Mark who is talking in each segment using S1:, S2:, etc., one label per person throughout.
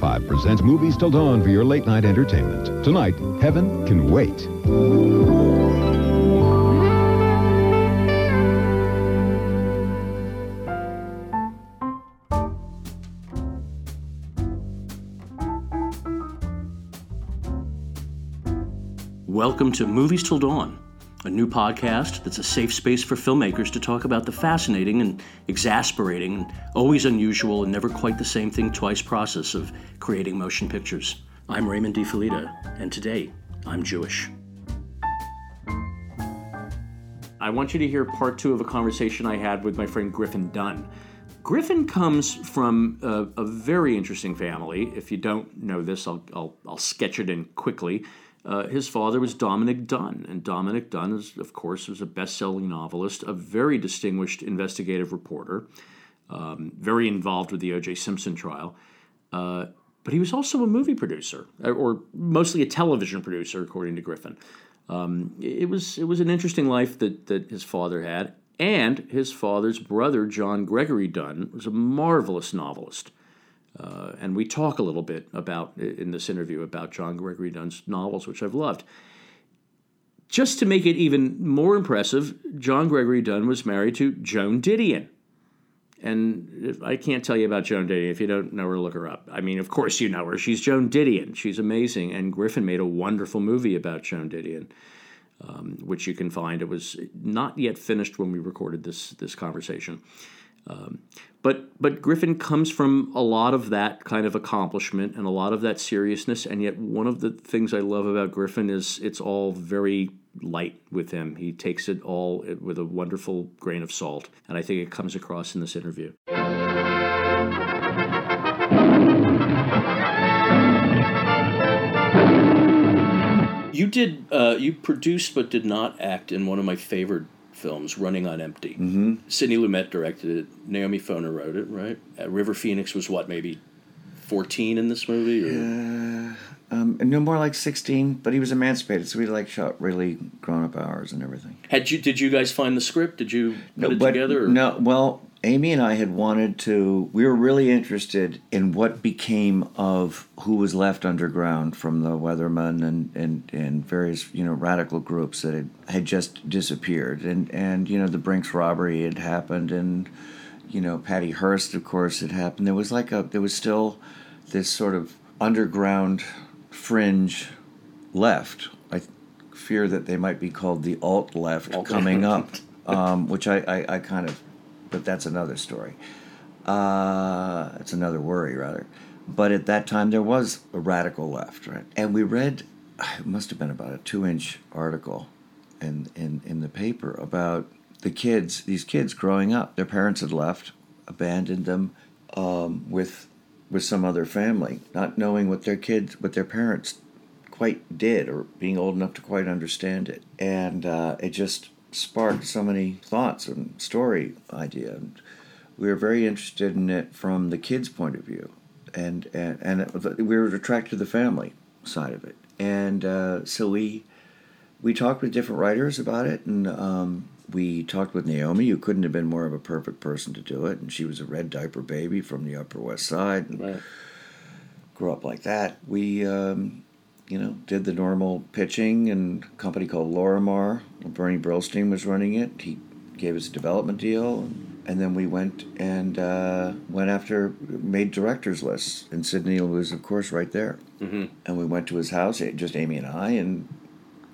S1: 5 presents Movies Till Dawn for your late night entertainment. Tonight, Heaven Can Wait.
S2: Welcome to Movies Till Dawn, a new podcast that's a safe space for filmmakers to talk about the fascinating and exasperating and always unusual and never quite the same thing twice process of creating motion pictures. I'm Raymond De Felitta, and today I'm Jewish. I want you to hear part two of a conversation I had with my friend Griffin Dunne. Griffin comes from a, a very interesting family. If you don't know this, I'll, I'll, I'll sketch it in quickly. Uh, his father was Dominic Dunne, and Dominic Dunne, is, of course, was a best-selling novelist, a very distinguished investigative reporter, um, very involved with the O.J. Simpson trial. Uh, but he was also a movie producer, uh, or mostly a television producer, according to Griffin. Um, it was it was an interesting life that that his father had, and his father's brother, John Gregory Dunne, was a marvelous novelist. Uh, and we talk a little bit about in this interview about John Gregory Dunne's novels, which I've loved. Just to make it even more impressive, John Gregory Dunne was married to Joan Didion. And I can't tell you about Joan Didion if you don't know her, look her up. I mean, of course you know her. She's Joan Didion. She's amazing. And Griffin made a wonderful movie about Joan Didion, um, which you can find. It was not yet finished when we recorded this this conversation. Um, but but Griffin comes from a lot of that kind of accomplishment and a lot of that seriousness, and yet one of the things I love about Griffin is it's all very light with him. He takes it all with a wonderful grain of salt, and I think it comes across in this interview. You did uh, you produced but did not act in one of my favorite films, Running on Empty.
S3: Mm-hmm.
S2: Sidney Lumet directed it. Naomi Foner wrote it, right? Uh, River Phoenix was what, maybe 14 in this movie?
S3: Or? Um, no more like 16, but he was emancipated, so we like shot really grown up hours and everything.
S2: Had you Did you guys find the script? Did you put
S3: no,
S2: it
S3: but,
S2: together? Or?
S3: No, well, Amy and I had wanted to, we were really interested in what became of who was left underground from the Weathermen and, and, and various, you know, radical groups that had, had just disappeared. And, and, you know, the Brinks robbery had happened and, you know, Patty Hearst, of course, had happened. There was like a, there was still this sort of underground fringe left. I fear that they might be called the alt left coming up, um, which I, I, I kind of but that's another story. Uh, it's another worry, rather. But at that time, there was a radical left, right? And we read, it must have been about a two inch article in, in, in the paper about the kids, these kids growing up. Their parents had left, abandoned them um, with, with some other family, not knowing what their kids, what their parents quite did or being old enough to quite understand it. And uh, it just sparked so many thoughts and story idea. And we were very interested in it from the kids' point of view, and and and it, we were attracted to the family side of it. And uh, so we we talked with different writers about it, and um, we talked with Naomi, who couldn't have been more of a perfect person to do it, and she was a red diaper baby from the Upper West Side, and
S2: right.
S3: grew up like that. We um, you know, did the normal pitching and a company called Lorimar. Bernie Brillstein was running it. He gave us a development deal. And then we went and uh, went after, made director's lists. And Sidney was, of course, right there.
S2: Mm-hmm.
S3: And we went to his house, eh, just Amy and I, and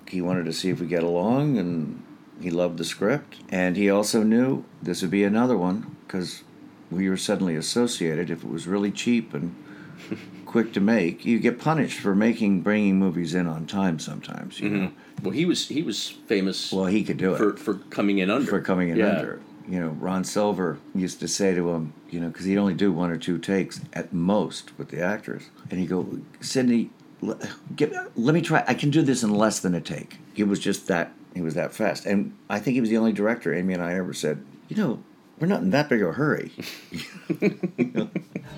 S3: he wanted to see if we get along. And he loved the script. And he also knew this would be another one because we were suddenly associated if it was really cheap and quick to make, you get punished for making bringing movies in on time. Sometimes, you mm-hmm. know.
S2: Well, he was he was famous.
S3: Well, he could do
S2: for,
S3: it
S2: for coming in under.
S3: For coming in
S2: yeah.
S3: under. You know, Ron Silver used to say to him, you know, because he'd only do one or two takes at most with the actors, and he'd go, Sidney, get, let me try. I can do this in less than a take. He was just that. He was that fast, and I think he was the only director Amy and I ever said, you know, we're not in that big a hurry.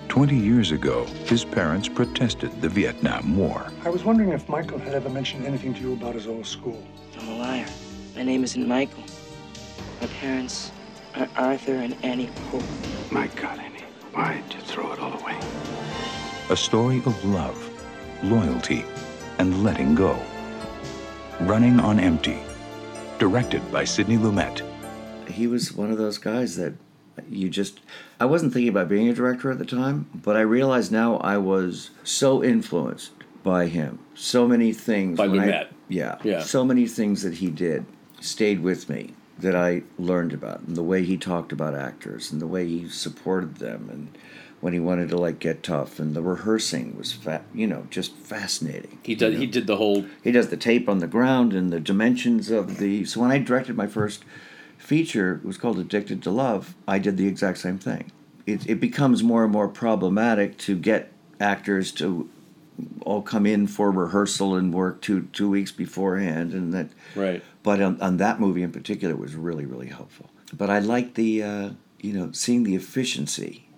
S4: 20 years ago, his parents protested the Vietnam War.
S5: I was wondering if Michael had ever mentioned anything to you about his old school.
S6: I'm a liar. My name isn't Michael. My parents are Arthur and Annie Pope.
S7: My God, Annie, why did you throw it all away?
S4: A story of love, loyalty, and letting go. Running on Empty. Directed by Sidney Lumet.
S3: He was one of those guys that you just I wasn't thinking about being a director at the time, but I realize now I was so influenced by him. So many things
S2: By
S3: when I-
S2: Lumet.
S3: yeah.
S2: Yeah.
S3: So many things that he did stayed with me that I learned about and the way he talked about actors and the way he supported them and when he wanted to like get tough and the rehearsing was fa- you know just fascinating.
S2: He did. He did the whole.
S3: He does the tape on the ground and the dimensions of the. So when I directed my first feature, was called Addicted to Love. I did the exact same thing. It, it becomes more and more problematic to get actors to all come in for rehearsal and work two two weeks beforehand, and that.
S2: Right.
S3: But on, on that movie in particular, it was really really helpful. But I liked the uh, you know seeing the efficiency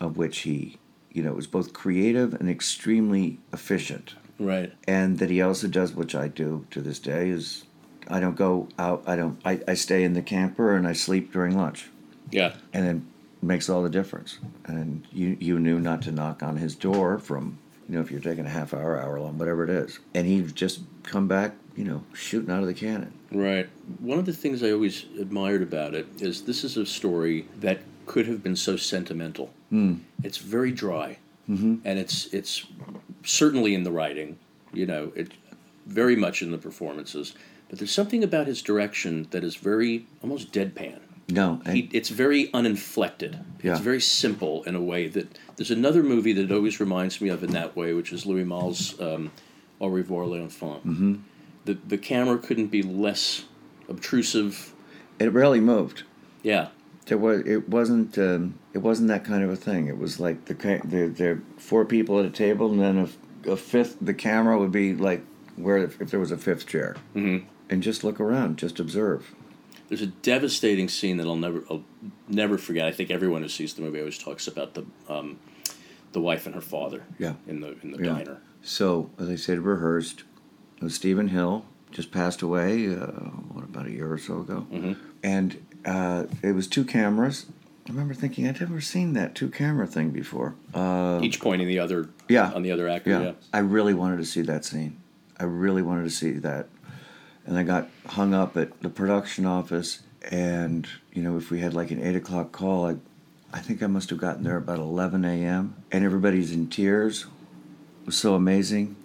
S3: of which he you know was both creative and extremely efficient
S2: Right.
S3: and that he also does which i do to this day is i don't go out i don't i, I stay in the camper and i sleep during lunch
S2: Yeah.
S3: and it makes all the difference and you you knew not to knock on his door from you know if you're taking a half hour hour long whatever it is and he'd just come back you know shooting out of the cannon
S2: Right. One of the things I always admired about it is this is a story that could have been so sentimental. Mm. It's very dry, mm-hmm. and it's it's certainly in the writing. You know, it very much in the performances. But there's something about his direction that is very almost deadpan.
S3: no
S2: He, it's very uninflected.
S3: Yeah.
S2: It's very simple in a way that there's another movie that always reminds me of in that way, which is Louis Malle's um, Au revoir l'enfant. Mm-hmm. The the camera couldn't be less obtrusive.
S3: it rarely moved
S2: Yeah,
S3: there was it wasn't um, it wasn't that kind of a thing. It was like the there there four people at a table, and then a, a fifth. The camera would be like where if, if there was a fifth chair, mm-hmm. And just look around, just observe.
S2: there's a devastating scene that I'll never I'll never forget. I think everyone who sees the movie always talks about the um, the wife and her father.
S3: Yeah.
S2: in the in the
S3: Yeah.
S2: diner.
S3: So as I said, rehearsed. It was Steven Hill just passed away. Uh, what about a year or so ago? Mm-hmm. And uh, it was two cameras. I remember thinking I'd never seen that two camera thing before. Uh,
S2: Each pointing the other
S3: yeah
S2: on the other actor.
S3: yeah.
S2: Yeah,
S3: I really wanted to see that scene. I really wanted to see that. And I got hung up at the production office. And, you know, if we had like an 8 o'clock call, I, I think I must have gotten there about 11 a.m. And everybody's in tears. It was so amazing.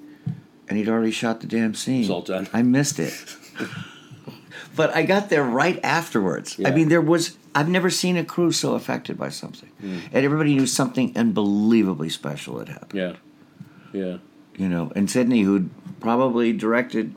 S3: And he'd already shot the damn scene.
S2: It's all done.
S3: I missed it. but I got there right afterwards. I mean, there was, I've never seen a crew so affected by something.
S2: Hmm.
S3: And everybody knew something unbelievably special had happened
S2: yeah, yeah.
S3: you know, and Sidney, who'd probably directed,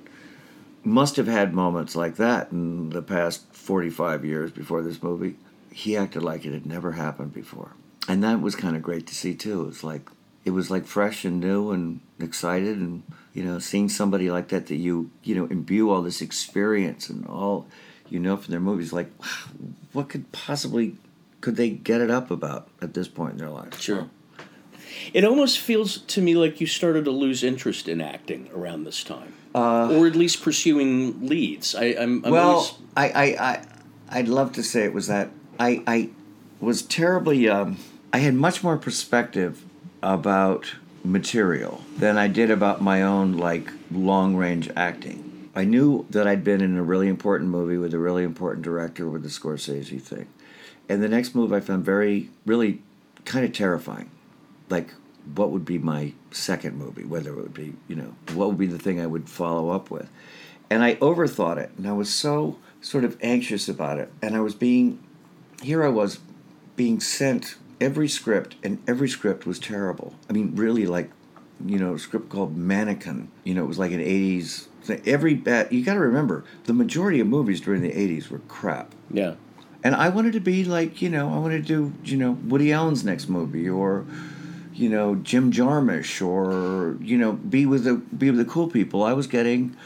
S3: must have had moments like that in the past 45 years before this movie. He acted like it had never happened before. And that was kind of great to see, too. It was like, it was like fresh and new and excited and, you know, seeing somebody like that that you, you know, imbue all this experience and all, you know, from their movies, like, what could possibly, could they get it up about at this point in their life?
S2: Sure. It almost feels to me like you started to lose interest in acting around this time, or at least pursuing leads. I, I'm, I'm
S3: well,
S2: always,
S3: I, I, I, I'd love to say it was that I, I was terribly. Um, I had much more perspective about material than I did about my own like long range acting. I knew that I'd been in a really important movie with a really important director with the Scorsese thing, and the next move I found very, really, kind of terrifying. Like, what would be my second movie? Whether it would be, you know, what would be the thing I would follow up with? and I overthought it, and I was so sort of anxious about it, and I was being, here I was, being sent every script, and every script was terrible. I mean, really, like, you know, a script called Mannequin. You know, it was like an '80s. Thing. Every bad, you got to remember, the majority of movies during the '80s were crap.
S2: yeah,
S3: And I wanted to be like, you know, I wanted to do, you know, Woody Allen's next movie or, you know, Jim Jarmusch or, you know, be with the be with the cool people. I was getting,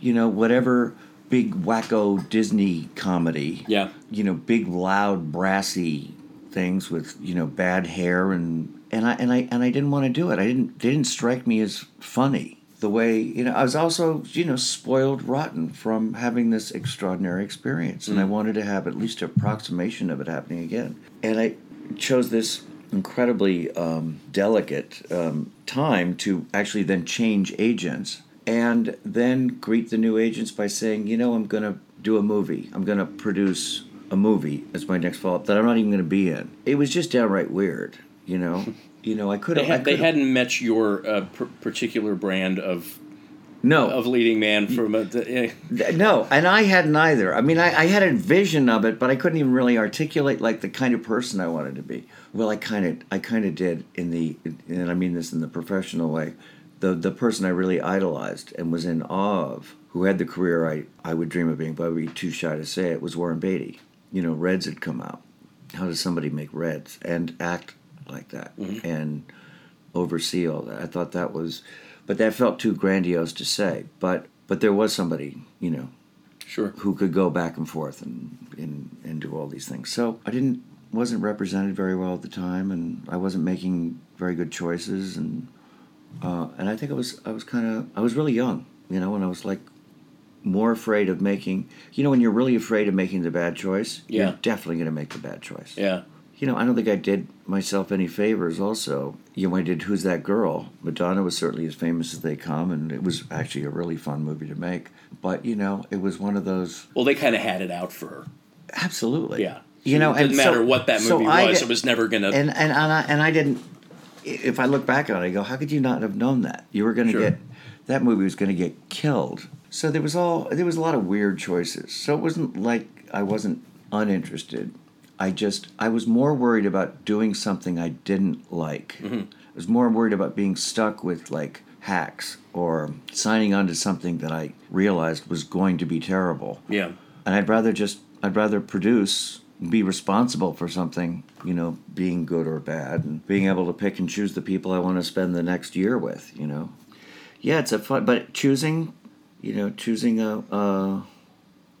S3: you know, whatever big wacko Disney comedy.
S2: Yeah.
S3: You know, big loud brassy things with, you know, bad hair and and I and I and I didn't want to do it. I didn't didn't strike me as funny. The way, you know, I was also, you know, spoiled rotten from having this extraordinary experience. And I mm. wanted to have at least an approximation of it happening again. And I chose this incredibly um, delicate um, time to actually then change agents and then greet the new agents by saying, you know, I'm going to do a movie. I'm going to produce a movie as my next follow up that I'm not even going to be in. It was just downright weird, you know. You know, I could
S2: They,
S3: have.
S2: had, they hadn't met your uh, particular brand of
S3: no
S2: of leading man from a. eh,
S3: No, and I hadn't either. I mean, I, I had a vision of it, but I couldn't even really articulate like the kind of person I wanted to be. Well, I kind of, I kind of did in the, and I mean this in the professional way. The the person I really idolized and was in awe of, who had the career I I would dream of being, but I'd be too shy to say it, was Warren Beatty. You know, Reds had come out. How does somebody make Reds and act like that and oversee all that? I thought that was, but that felt too grandiose to say. But but there was somebody, you know,
S2: Sure.
S3: who could go back and forth and, and and do all these things. So I didn't wasn't represented very well at the time, and I wasn't making very good choices, and uh, and I think I was I was kind of I was really young, you know, and I was like more afraid of making. You know, when you're really afraid of making the bad choice,
S2: Yeah.
S3: you're definitely going to make the bad choice.
S2: Yeah.
S3: You know, I don't think I did myself any favors. Also, you know, I did "Who's That Girl," Madonna was certainly as famous as they come, and it was actually a really fun movie to make. But you know, it was one of those.
S2: Well, they kind of had it out for her.
S3: Absolutely.
S2: Yeah.
S3: You know,
S2: it didn't matter
S3: so-
S2: what that movie
S3: I
S2: was;
S3: did-
S2: it was never gonna.
S3: And and and I, and I didn't. If I look back on it, I go, how could you not have known that? You were going to
S2: Sure.
S3: get that movie was going to get killed. So there was all there was a lot of weird choices. So it wasn't like I wasn't uninterested. I just I was more worried about doing something I didn't like.
S2: Mm-hmm.
S3: I was more worried about being stuck with like hacks or signing on to something that I realized was going to be terrible
S2: yeah.
S3: and I'd rather just I'd rather produce be responsible for something you know being good or bad and being able to pick and choose the people I want to spend the next year with you know yeah it's a fun but choosing you know choosing a a,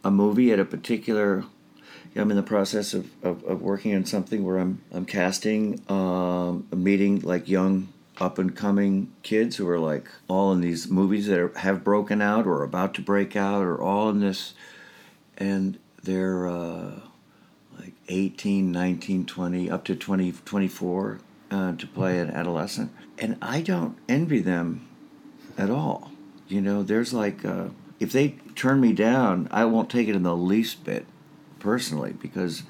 S3: a movie at a particular I'm in the process of, of, of working on something where I'm I'm casting um, meeting like young up and coming kids who are like all in these movies that are, have broken out or about to break out or all in this and they're uh, like 18 19 20 up to 20 24 uh, to play an adolescent. And i don't envy them at all. You know there's like uh, if they turn me down i won't take it in the least bit personally because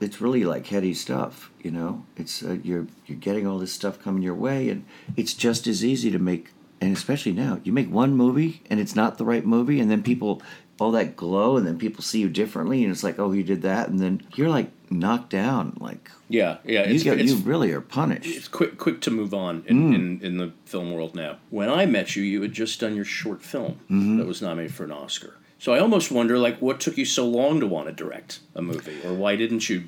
S3: it's really like heady stuff you know it's uh, you're you're getting all this stuff coming your way and it's just as easy to make and especially now you make one movie and it's not the right movie and then people all that glow and then people see you differently and it's like oh you did that and then you're like knocked down like
S2: Yeah. Yeah.
S3: you, get, you really are punished
S2: it's quick quick to move on in,
S3: Mm.
S2: in, in the film world now. When I met you, you had just done your short film
S3: Mm-hmm.
S2: that was nominated for an Oscar. So I almost wonder, like, what took you so long to want to direct a movie, or why didn't you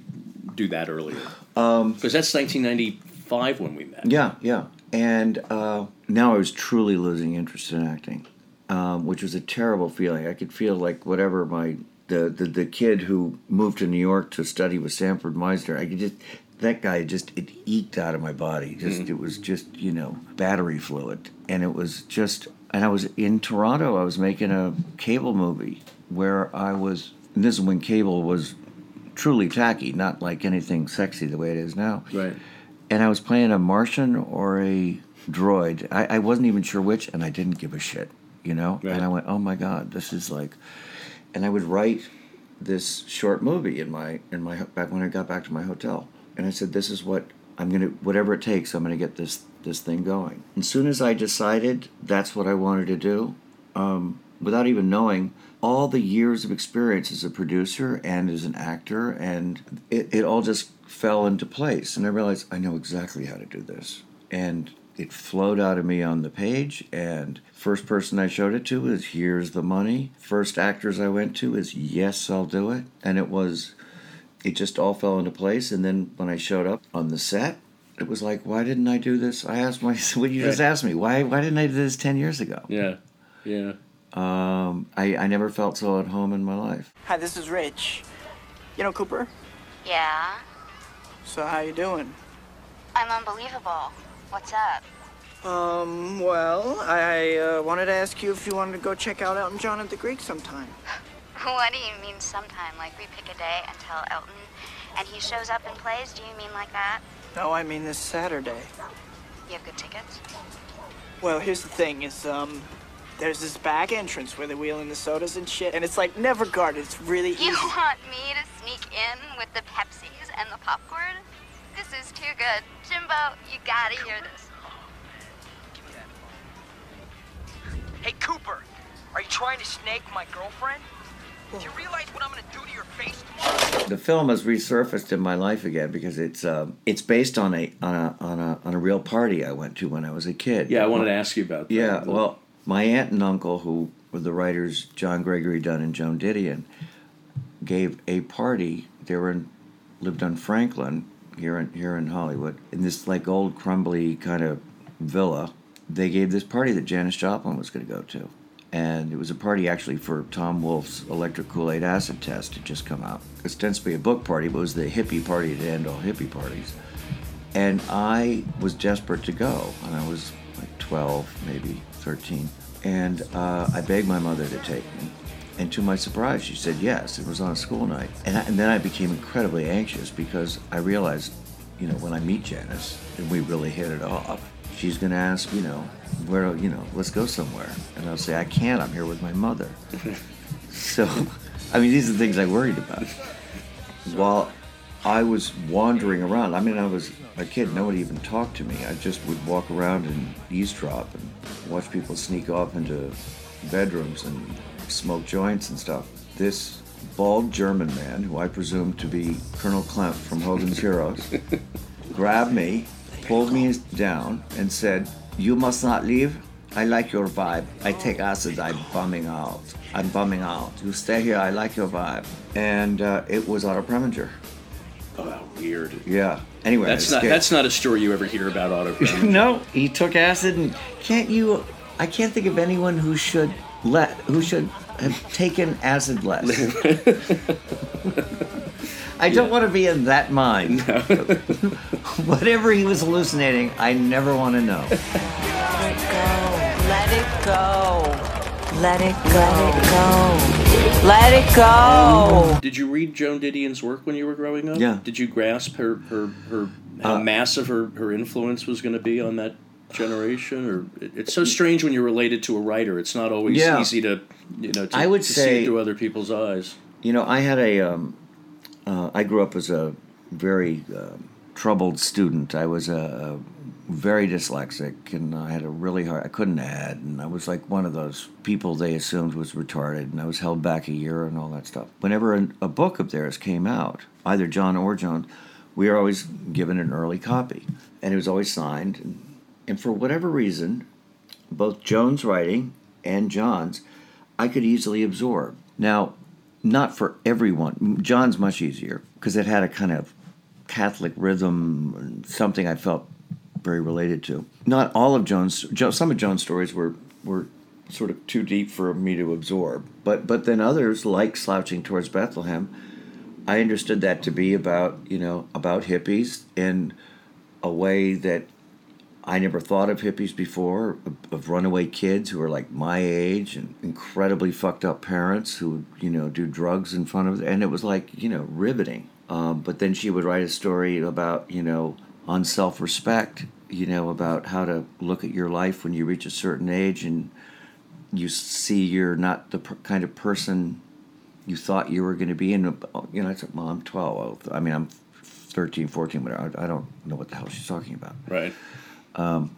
S2: do that earlier? Because that's 1995 when we met.
S3: Yeah, yeah. And uh, now I was truly losing interest in acting, um, which was a terrible feeling. I could feel like whatever my the, the the kid who moved to New York to study with Sanford Meisner. I could just that guy just it eked out of my body. Just it was just you know battery fluid, and it was just. And I was in Toronto. I was making a cable movie where I was. And this is when cable was truly tacky, not like anything sexy the way it is now
S2: Right.
S3: and I was playing a Martian or a droid. I, I wasn't even sure which, and I didn't give a shit, you know.
S2: Right.
S3: And I went, "Oh my god, this is like," and I would write this short movie in my in my back when I got back to my hotel, and I said, "This is what I'm gonna, whatever it takes, I'm gonna get this this thing going." As soon as I decided that's what I wanted to do, um, without even knowing all the years of experience as a producer and as an actor, and it, it all just fell into place. And I realized I know exactly how to do this. And it flowed out of me on the page. And first person I showed it to is here's the money. First actors I went to is yes, I'll do it. And it was, it just all fell into place. And then when I showed up on the set, it was like, why didn't I do this? I asked myself, what you just asked me, why, why didn't I do this 10 years ago?
S2: Yeah. Yeah.
S3: Um, I, I never felt so at home in my life.
S7: Hi, this is Rich. You know Cooper?
S8: Yeah,
S7: So how you doing?
S8: I'm unbelievable. What's up?
S7: Um, well, I uh, wanted to ask you if you wanted to go check out Elton John at the Greek sometime.
S8: What do you mean sometime? Like we pick a day and tell Elton and he shows up and plays? Do you mean like that?
S7: No, I mean this Saturday.
S8: You have good tickets?
S7: Well, here's the thing: is um, there's this back entrance where they're wheeling the sodas and shit, and it's like never guarded. It's really easy.
S8: You want me to sneak in with the Pepsis and the popcorn? This is too good. Jimbo, you gotta hear this.
S9: Hey, Cooper, are you trying to snake my girlfriend? Do you realize what I'm gonna do to your face tomorrow?
S3: The film has resurfaced in my life again because it's uh, it's based on a on a on a on a real party I went to when I was a kid.
S2: Yeah, I wanted to ask you about that.
S3: Yeah, well, my aunt and uncle, who were the writers John Gregory Dunne and Joan Didion, gave a party. They were in, lived on Franklin here in here in Hollywood in this like old crumbly kind of villa. They gave this party that Janis Joplin was going to go to, and it was a party actually for Tom Wolfe's Electric Kool Aid Acid Test had just come out. Ostensibly a book party, but it was the hippie party to end all hippie parties. And I was desperate to go, and I was like 12, maybe 13. And uh, I begged my mother to take me. And to my surprise, she said yes. It was on a school night. And, I, and then I became incredibly anxious because I realized, you know, when I meet Janis and we really hit it off, she's going to ask, you know, where, you know, let's go somewhere. And I'll say, I can't. I'm here with my mother. so, I mean, these are the things I worried about. While I was wandering around, I mean, I was a kid, nobody even talked to me. I just would walk around and eavesdrop and watch people sneak off into bedrooms and smoke joints and stuff. This bald German man, who I presumed to be Colonel Klink from Hogan's Heroes, grabbed me, pulled me down, and said, You must not leave. I like your vibe. I take acid. I'm bumming out. I'm bumming out. You stay here. I like your vibe. And uh, it was Otto Preminger.
S2: Oh, how weird.
S3: Yeah. Anyway,
S2: That's not that's not a story you ever hear about Otto Preminger.
S3: no, he took acid, and can't you? I can't think of anyone who should let who should have taken acid less. I don't want to be in that mind. Whatever he was hallucinating, I never want to know.
S10: Let it go. Let it go. Let it go. Let it go.
S2: Did you read Joan Didion's work when you were growing up?
S3: Yeah.
S2: Did you grasp her her, her how
S3: Uh,
S2: massive her, her influence was going to be on that generation? Or it, it's so strange when you're related to a writer. It's not always
S3: Yeah.
S2: easy to you know to,
S3: I would
S2: to
S3: say-
S2: see through other people's eyes.
S3: You know, I had a. Um, uh, I grew up as a very uh, troubled student. I was a, a very dyslexic, and I had a really hard. I couldn't add, and I was like one of those people they assumed was retarded, and I was held back a year and all that stuff. Whenever a, a book of theirs came out, either John or Joan, we were always given an early copy, and it was always signed. And, and for whatever reason, both Joan's writing and John's, I could easily absorb. Now, not for everyone. John's much easier because it had a kind of Catholic rhythm, something I felt very related to. Not all of Joan's, Jo- some of Joan's stories were were sort of too deep for me to absorb. But but then others, like Slouching Towards Bethlehem, I understood that to be about you know about hippies in a way that I never thought of hippies before, of, of runaway kids who are like my age and incredibly fucked up parents who, you know, do drugs in front of, and it was like, you know, riveting. Um, but then she would write a story about, you know, on self respect, you know, about how to look at your life when you reach a certain age and you see you're not the per- kind of person you thought you were going to be. And, you know, I said, well, I'm 12. I mean, I'm 13, 14, whatever. I don't know what the hell she's talking about.
S2: Right.
S3: Um,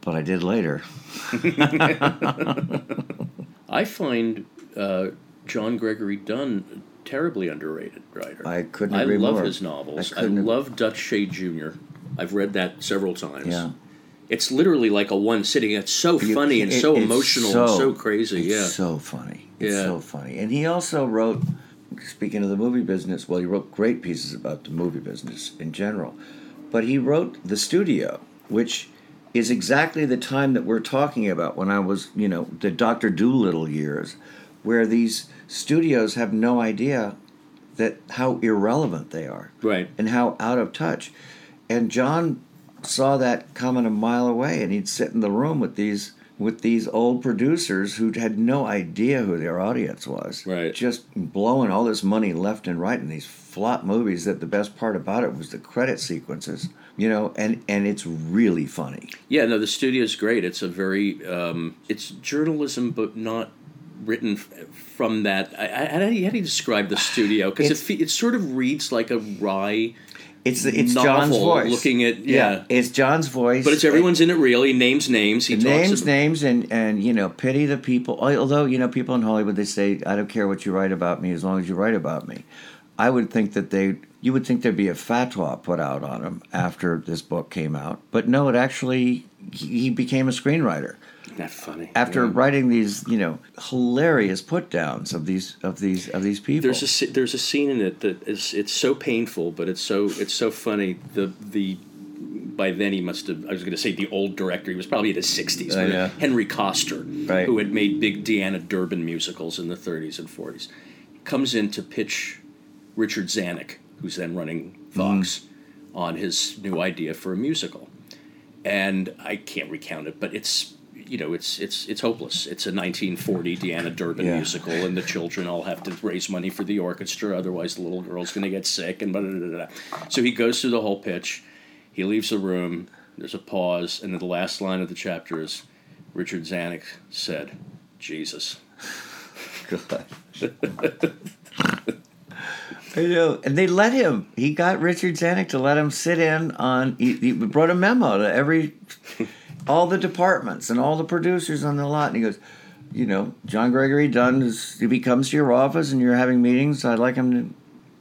S3: but I did later.
S2: I find uh, John Gregory Dunne a terribly underrated writer.
S3: I couldn't
S2: I love
S3: more.
S2: his novels.
S3: I
S2: I, love Dutch Shea Jr. I've read that several times.
S3: Yeah.
S2: It's literally like a one sitting. It's so
S3: You-
S2: funny and
S3: it-
S2: so emotional and so crazy.
S3: it's
S2: yeah.
S3: so funny. It's
S2: Yeah.
S3: so funny. And he also wrote, speaking of the movie business, well, he wrote great pieces about the movie business in general. But he wrote The Studio, which is exactly the time that we're talking about when I was, you know, the Dr. Dolittle years, where these studios have no idea that how irrelevant they are
S2: Right.
S3: and how out of touch. And John saw that coming a mile away, and he'd sit in the room with these with these old producers who had no idea who their audience was.
S2: Right.
S3: Just blowing all this money left and right in these flop movies that the best part about it was the credit sequences. You know, and and it's really funny.
S2: Yeah, no, the studio's great. It's a very, um, it's journalism, but not written f- from that. I, I, how, do you, describe the studio? Because it, fe- it sort of reads like a wry.
S3: It's it's John's voice.
S2: Looking at yeah,
S3: it's John's voice.
S2: but it's everyone's in it. Real. He names names. He
S3: names
S2: about-
S3: names and and you know pity the people although you know people in hollywood they say i don't care what you write about me as long as you write about me i would think that they you would think there'd be a fatwa put out on him after this book came out but no it actually he became a screenwriter
S2: That funny?
S3: after
S2: Yeah.
S3: writing these you know hilarious put downs of these of these of these people
S2: There's a there's a scene in it that is it's so painful, but it's so it's so funny. The the by then he must have I was going to say the old director. He was probably in his sixties.
S3: Oh, know.
S2: Henry Koster,
S3: Right.
S2: who had made big Deanna Durbin musicals in the 30s and 40s, comes in to pitch Richard Zanuck, who's then running Fox, mm. on his new idea for a musical. And I can't recount it, but it's you know it's it's it's hopeless. It's a 1940 Deanna Durbin
S3: Yeah.
S2: musical, and the children all have to raise money for the orchestra, otherwise the little girl's going to get sick. And blah, blah, blah, so he goes through the whole pitch. He leaves the room. There's a pause, and then the last line of the chapter is, Richard Zanuck said, "Jesus."
S3: God. I know, uh, and they let him. He got Richard Zanuck to let him sit in on. He, he brought a memo to every, all the departments and all the producers on the lot, and he goes, you know, John Gregory Dunne is. If he comes to your office and you're having meetings, I'd like him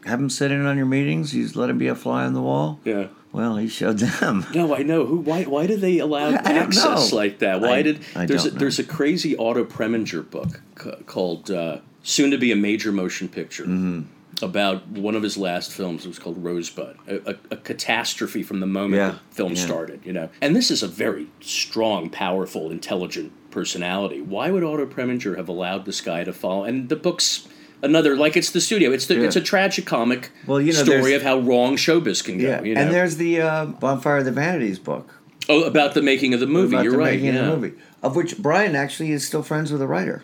S3: to have him sit in on your meetings. He's let him be a fly on the wall.
S2: Yeah.
S3: Well, he showed them.
S2: No, I know. Who? Why? Why do they allow access
S3: know.
S2: like that? Why
S3: I-
S2: did
S3: I
S2: there's a,
S3: know.
S2: there's a crazy Otto Preminger book c- called uh, "Soon to Be a Major Motion Picture"
S3: Mm-hmm.
S2: About one of his last films. It was called Rosebud, a, a, a catastrophe from the moment
S3: Yeah,
S2: the film
S3: yeah.
S2: started. You know, and this is a very strong, powerful, intelligent personality. Why would Otto Preminger have allowed this guy to fall? And the book's another like it's the studio. It's the,
S3: Yeah.
S2: it's a tragic comic
S3: Well, you know,
S2: story of how wrong showbiz can go.
S3: Yeah,
S2: you know?
S3: and there's the uh, Bonfire of the Vanities book.
S2: Oh, about the making of the movie.
S3: about
S2: You're
S3: the
S2: right.
S3: making
S2: yeah.
S3: of the movie, of which Brian actually is still friends with the writer.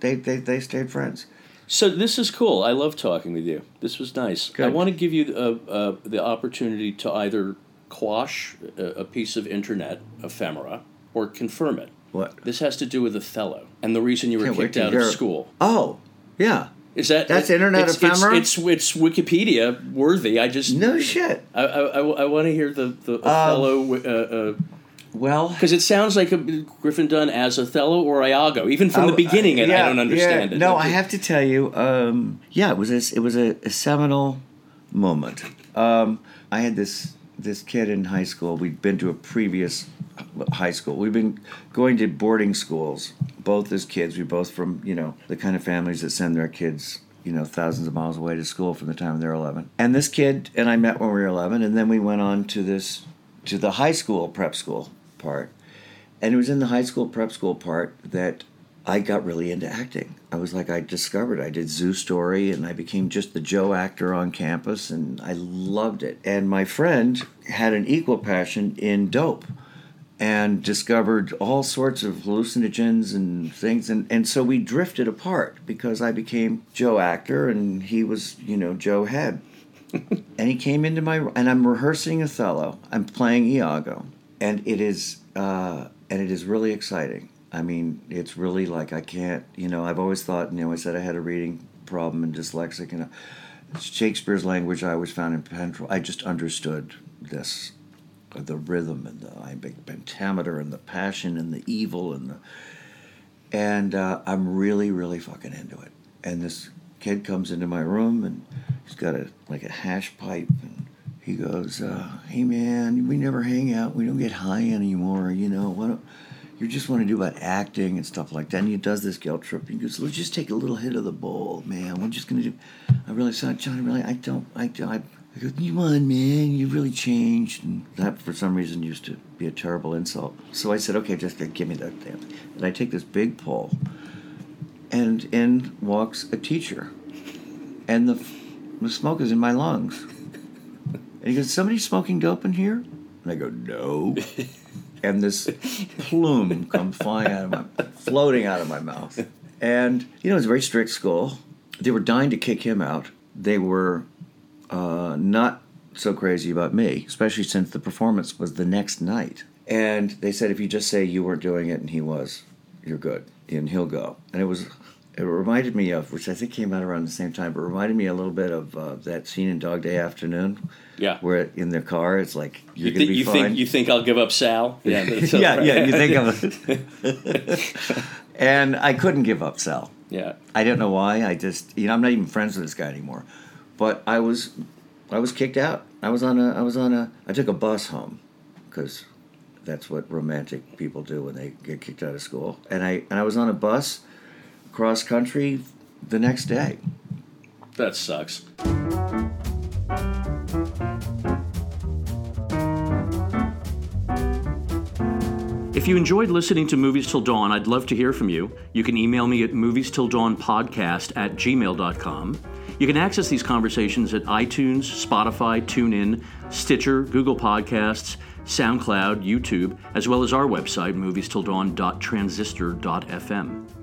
S3: They they they stayed friends.
S2: So this is cool. I love talking with you. This was nice. I want to give you uh, uh, the opportunity to either quash a, a piece of internet ephemera or confirm it.
S3: What?
S2: This has to do with Othello and the reason you were
S3: Can't
S2: kicked out of school.
S3: Oh, yeah.
S2: Is that
S3: That's internet
S2: it's,
S3: ephemera?
S2: It's, it's it's Wikipedia worthy. I just
S3: No shit.
S2: I I, I want to hear the the Othello. uh, uh,
S3: Well,
S2: because it sounds like a Griffin Dunne as Othello or Iago. Even from the beginning, and I
S3: yeah,
S2: don't understand
S3: yeah.
S2: it.
S3: No, I have to tell you. Um, yeah, it was a, it was a, a seminal moment. Um, I had this this kid in high school. We'd been to a previous high school. We've been going to boarding schools. Both as kids, we both from you know the kind of families that send their kids you know thousands of miles away to school from the time they're 11. And this kid and I met when we were 11, and then we went on to this to the high school prep school part. And it was in the high school prep school part that I got really into acting. I was like, I discovered I did Zoo Story and I became just the Joe actor on campus and I loved it. And my friend had an equal passion in dope and discovered all sorts of hallucinogens and things. And, and so we drifted apart because I became Joe actor and he was, you know, Joe head. and he came into my and I'm rehearsing Othello. I'm playing Iago, and it is uh, and it is really exciting. I mean, it's really like I can't. You know, I've always thought. You know, I said I had a reading problem and dyslexic, and uh, Shakespeare's language I always found impenetrable. I just understood this, the rhythm and the iambic pentameter and the passion and the evil and the and uh, I'm really, really fucking into it. And this kid comes into my room and he's got a like a hash pipe he goes, uh, "Hey man, we never hang out. We don't get high anymore. You know what? You just want to do about acting and stuff like that." And he does this guilt trip. He goes, "Let's just take a little hit of the bowl, man. We're just gonna do." I really said, "Johnny, really, I don't, I don't." I, I go, "You on, man? You really changed." And that, for some reason, used to be a terrible insult. So I said, "Okay, just uh, give me that damn." And I take this big pull, and in walks a teacher, and the the smoke is in my lungs. And he goes, "Somebody smoking dope in here?" And I go, "No." and this plume comes flying out of my, floating out of my mouth. And you know, it was a very strict school. They were dying to kick him out. They were uh, not so crazy about me, especially since the performance was the next night. And they said, if you just say you weren't doing it and he was, you're good, and he'll go. And it was, it reminded me of, which I think came out around the same time, but reminded me a little bit of uh, that scene in Dog Day Afternoon.
S2: Yeah.
S3: Where in their car, it's like you're
S2: You,
S3: gonna
S2: thi-
S3: be
S2: you
S3: fine.
S2: think you think I'll give up Sal? Yeah,
S3: yeah,
S2: right.
S3: yeah. You think of it. and I couldn't give up Sal.
S2: Yeah.
S3: I don't know why. I just, you know, I'm not even friends with this guy anymore. But I was, I was kicked out. I was on a, I was on a, I took a bus home, because that's what romantic people do when they get kicked out of school. And I, and I was on a bus, cross country, the next day.
S2: That sucks. If you enjoyed listening to Movies Till Dawn, I'd love to hear from you. You can email me at movies till dawn podcast at gmail.com. You can access these conversations at iTunes, Spotify, TuneIn, Stitcher, Google Podcasts, SoundCloud, YouTube, as well as our website, moviestilldawn.transistor.fm.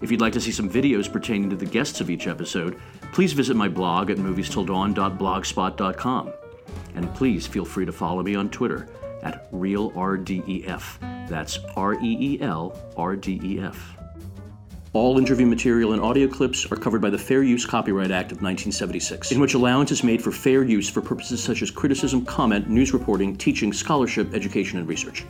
S2: If you'd like to see some videos pertaining to the guests of each episode, please visit my blog at moviestilldawn.blogspot.com. And please feel free to follow me on Twitter at ReelRDEF. That's R E E L R D E F. All interview material and audio clips are covered by the Fair Use Copyright Act of 1976, in which allowance is made for fair use for purposes such as criticism, comment, news reporting, teaching, scholarship, education, and research.